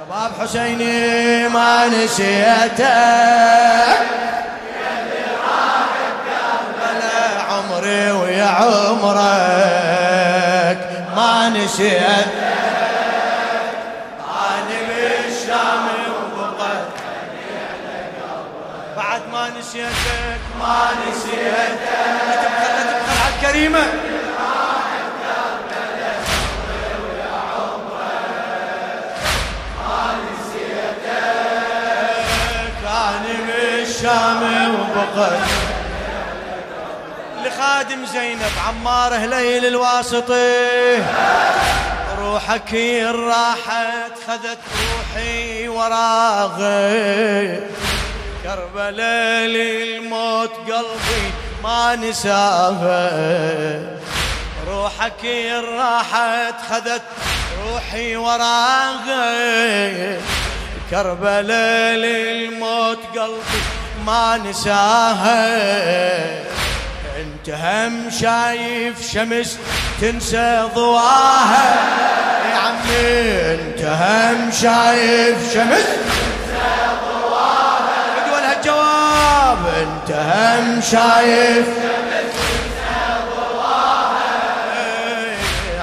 شباب حسيني ما نسيتك بلا عمري ويا عمرك ما نسيتك أنا بالشام وبقت بعد ما نسيتك ما نسيتك تبقى على الكريمة. وبقت لخادم زينب عمار ليل الواسطي روحك راحت خذت روحي وراغي. كربلاء للموت قلبي ما نساها روحك راحت خذت روحي وراغي. كربلاء للموت قلبي ما نساها انت هم شايف شمس تنسى ضواها يا عمي انت هم شايف شمس تنسى ضواها بدول هالجواب. انت هم شايف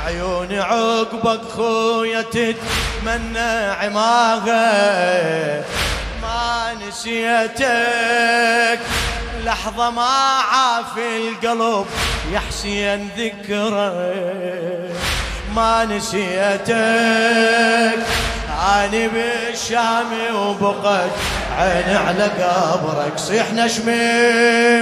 عيوني عقبك خويا تتمنى عماها ما نسيتك لحظة ما عافي القلب يا حسين ما نسيتك. أنا بالشام وبقت عيني على قبرك. صيح نشمي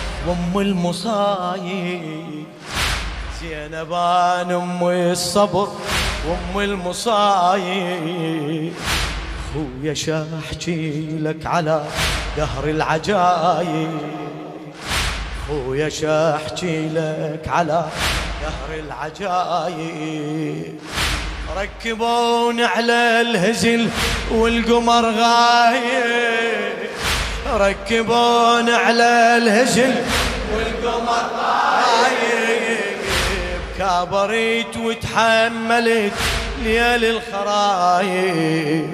وأم المصايب زينبان أمي الصبر وأم المصايب. خويا شاحكي لك على دهر العجايب. خويا شاحكي لك على دهر العجايب. ركبون على الهزل والقمر غايب. ركبون على الهزل والقمر غايب كابريت وتحملت ليل الخرايب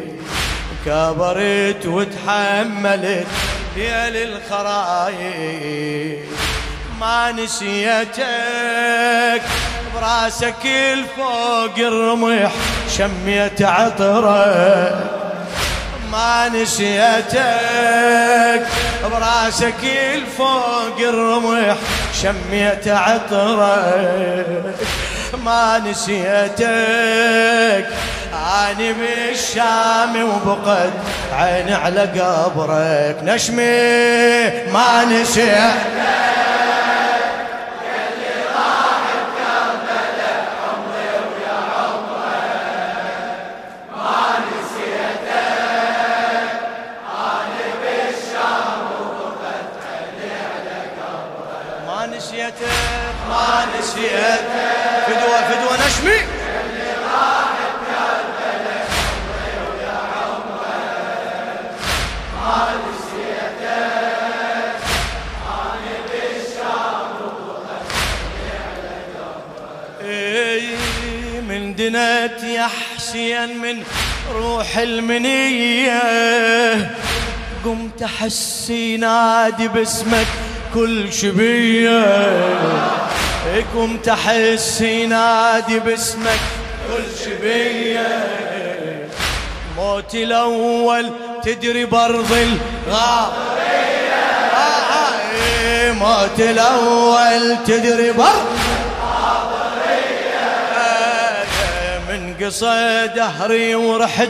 كبرت وتحملت ليل الخرايب ما نسيتك براسك الفوق الرمح شميت عطرك. ما نسيتك. براسك الفوق الرمح شميت عطرك. ما نسيتك. آني بالشام وبقد عيني على قبرك. نشمي ما نسيتك. نسيتك فدوة فدوة نشمي. من دنت يا حسين من روح المنية. قمت احس ينادي باسمك كل شبية. قمت احس ينادي باسمك. كل شبيه موتي الأول تدري برض الغاب. آه، موتي الأول تدري برض من قصى دهري ورحت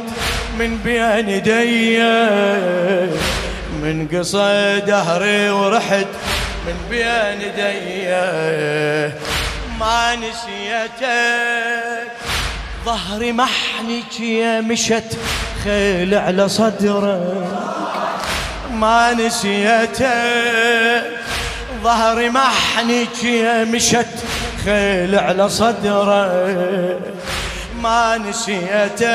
من بين يدي. من قصة دهري ورحت من بين يدي ما نسيتك. ظهري محنك يا مشت خيل على صدرك. ما نسيتك. ظهري محنك يا مشت خيل على صدرك. ما نسيتك.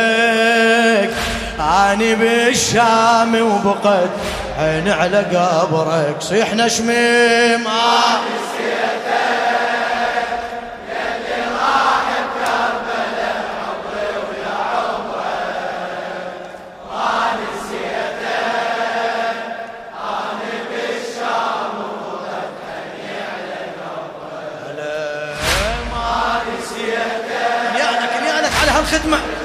اني بالشام وبقت عين على قبرك صيح نشمي ما الخدمة خويا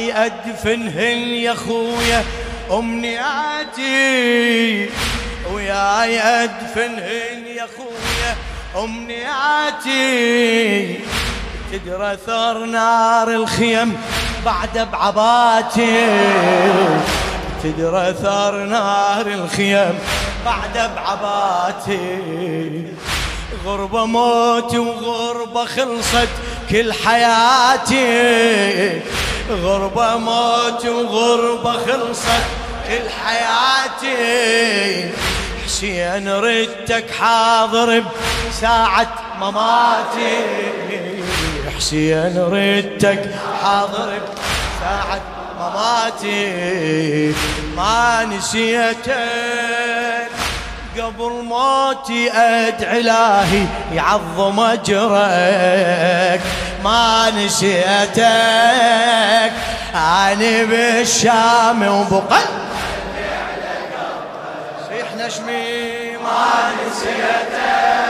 وياي أدفنهن يا خويا امنياتي وياي أدفنهن يا خويا امنياتي تدرى ثر نار الخيم بعد بعباتي. تدرى ثار نار الخيم بعد بعباتي. غربة موت وغربة خلصت كل حياتي. غربة موت وغربة خلصت كل حياتي. حسين ردتك حاضر بساعة مماتي. حسين ردتك حاضر ساعة مماتي. ما نسيتك. قبل موتي أدعي إلهي يعظم أجرك. ما نسيتك اني بالشام وبقل. صيح نشمي ما نسيتك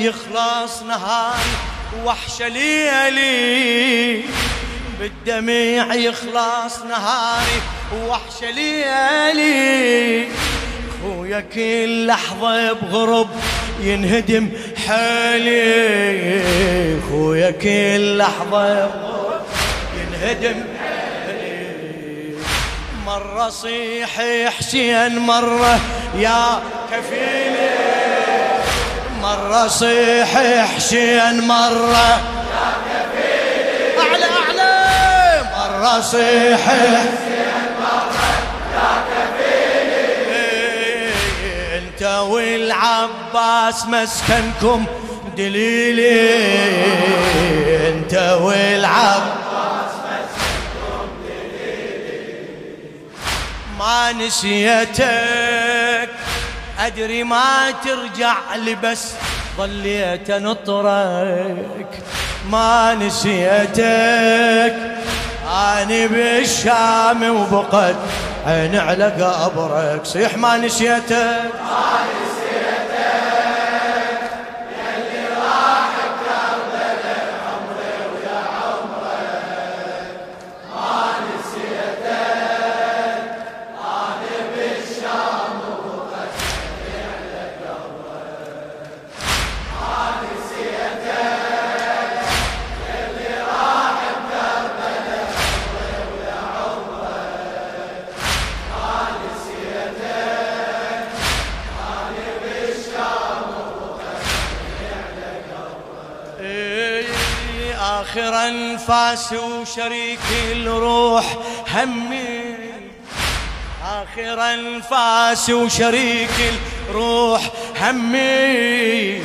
يخلص نهاري وحشة ليلي بالدمع يخلص نهاري وحشة ليلي خويا كل لحظة بغرب ينهدم حالي. خويا كل لحظة بغرب ينهدم حالي. مرة صيح حسين مرة يا كفيلي. مرة صيح حسين مرة أعلى أعلى مرة صيح مرة انت والعباس مسكنكم دليلي انت والعباس مسكنكم دليلي ما نسيتك أدري ما ترجع لي بس ظليت نطرك ما نسيتك. أنا بالشام وبقت عين على قبرك صيح ما نسيتك. ما نسيتك آخر أنفاس وشريك الروح همي. آخر أنفاس وشريك الروح همي.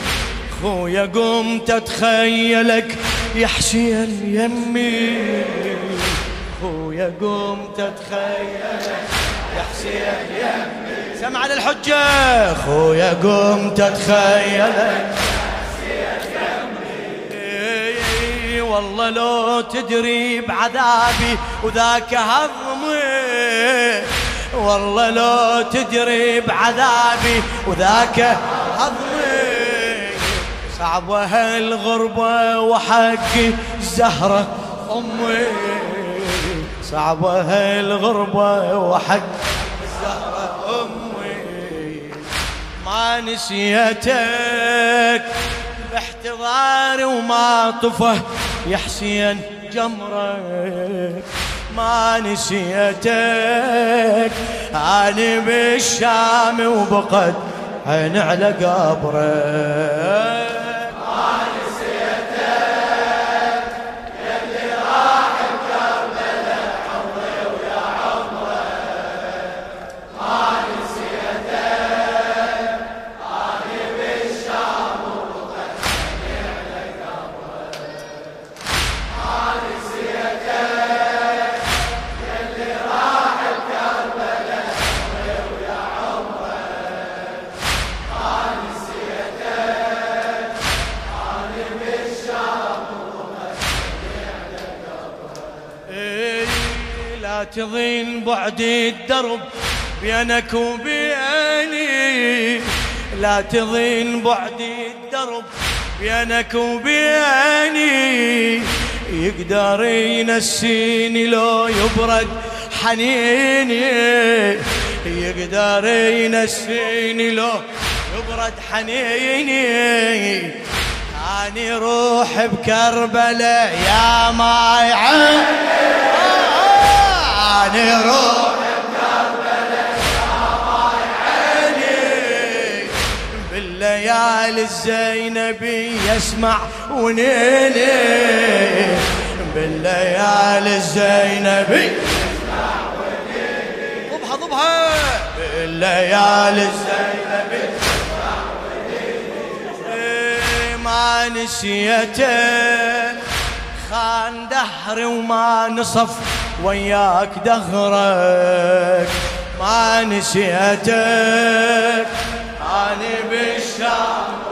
خويا قمت أتخيلك يا حسين يمي. خويا قمت يا حسين يا سمع للحجة. خويا قمت اتخيل والله لو تدري بعذابي وذاك هضمي والله لو تدري بعذابي وذاك هضمي صعبة هالغربة وحقي الزهرة أمي. صعبة هالغربة وحق الزهرة أمي. ما نسيتك باحتضاري وما طفه يا حسين جمرك ما نسيتك. أنا بالشام وبقد عين على قبرك. تضين بعد الدرب بينك وبيني. لا تضين بعد الدرب بينك وبيني. يقدر ينسيني لو يبرد حنيني. يقدر ينسيني لو يبرد حنيني. اني روح بكربلاء يا ماي عيني روح بالليالي الزينبي يسمع ونيني بالليالي الزينبي ضبها ضبها بالليالي الزينبي إيه، ما نسيته خان دهري وما نصف. وياك دهرك ما نسيتك. أنا بالشام